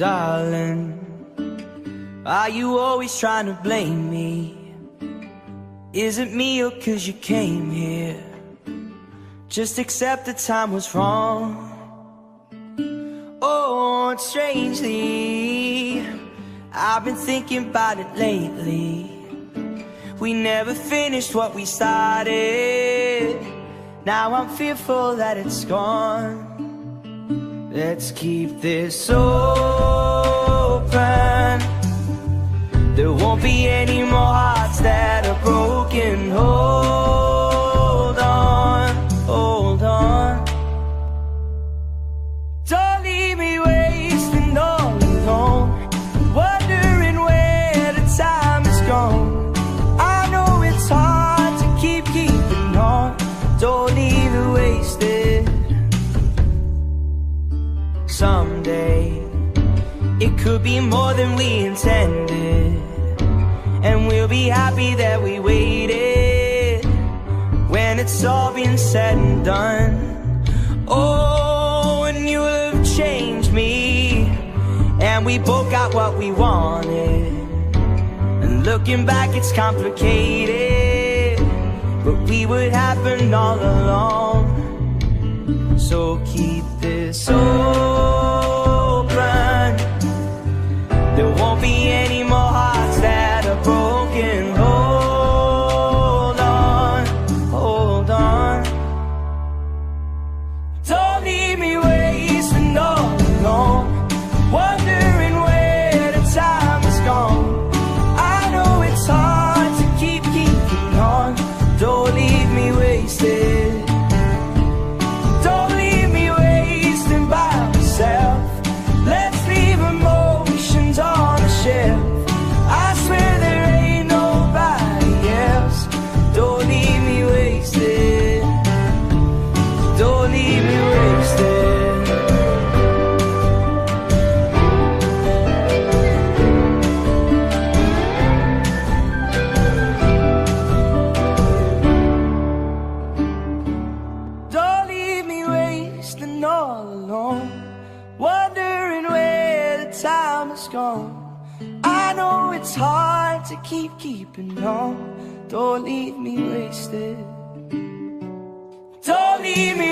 Darling, are you always trying to blame me? Is it me or cause you came here? Just accept the time was wrong. Oh, strangely, I've been thinking about it lately. We never finished what we started. Now I'm fearful that it's gone. Let's keep this open. Someday it could be more than we intended. And we'll be happy that we waited when it's all been said and done. Oh, and you'll have changed me. And we both got what we wanted. And looking back, it's complicated. But we would happen all along. So keep There won't be any more wondering where the time has gone. I know it's hard to keep keeping on. Don't leave me wasted. Don't leave me.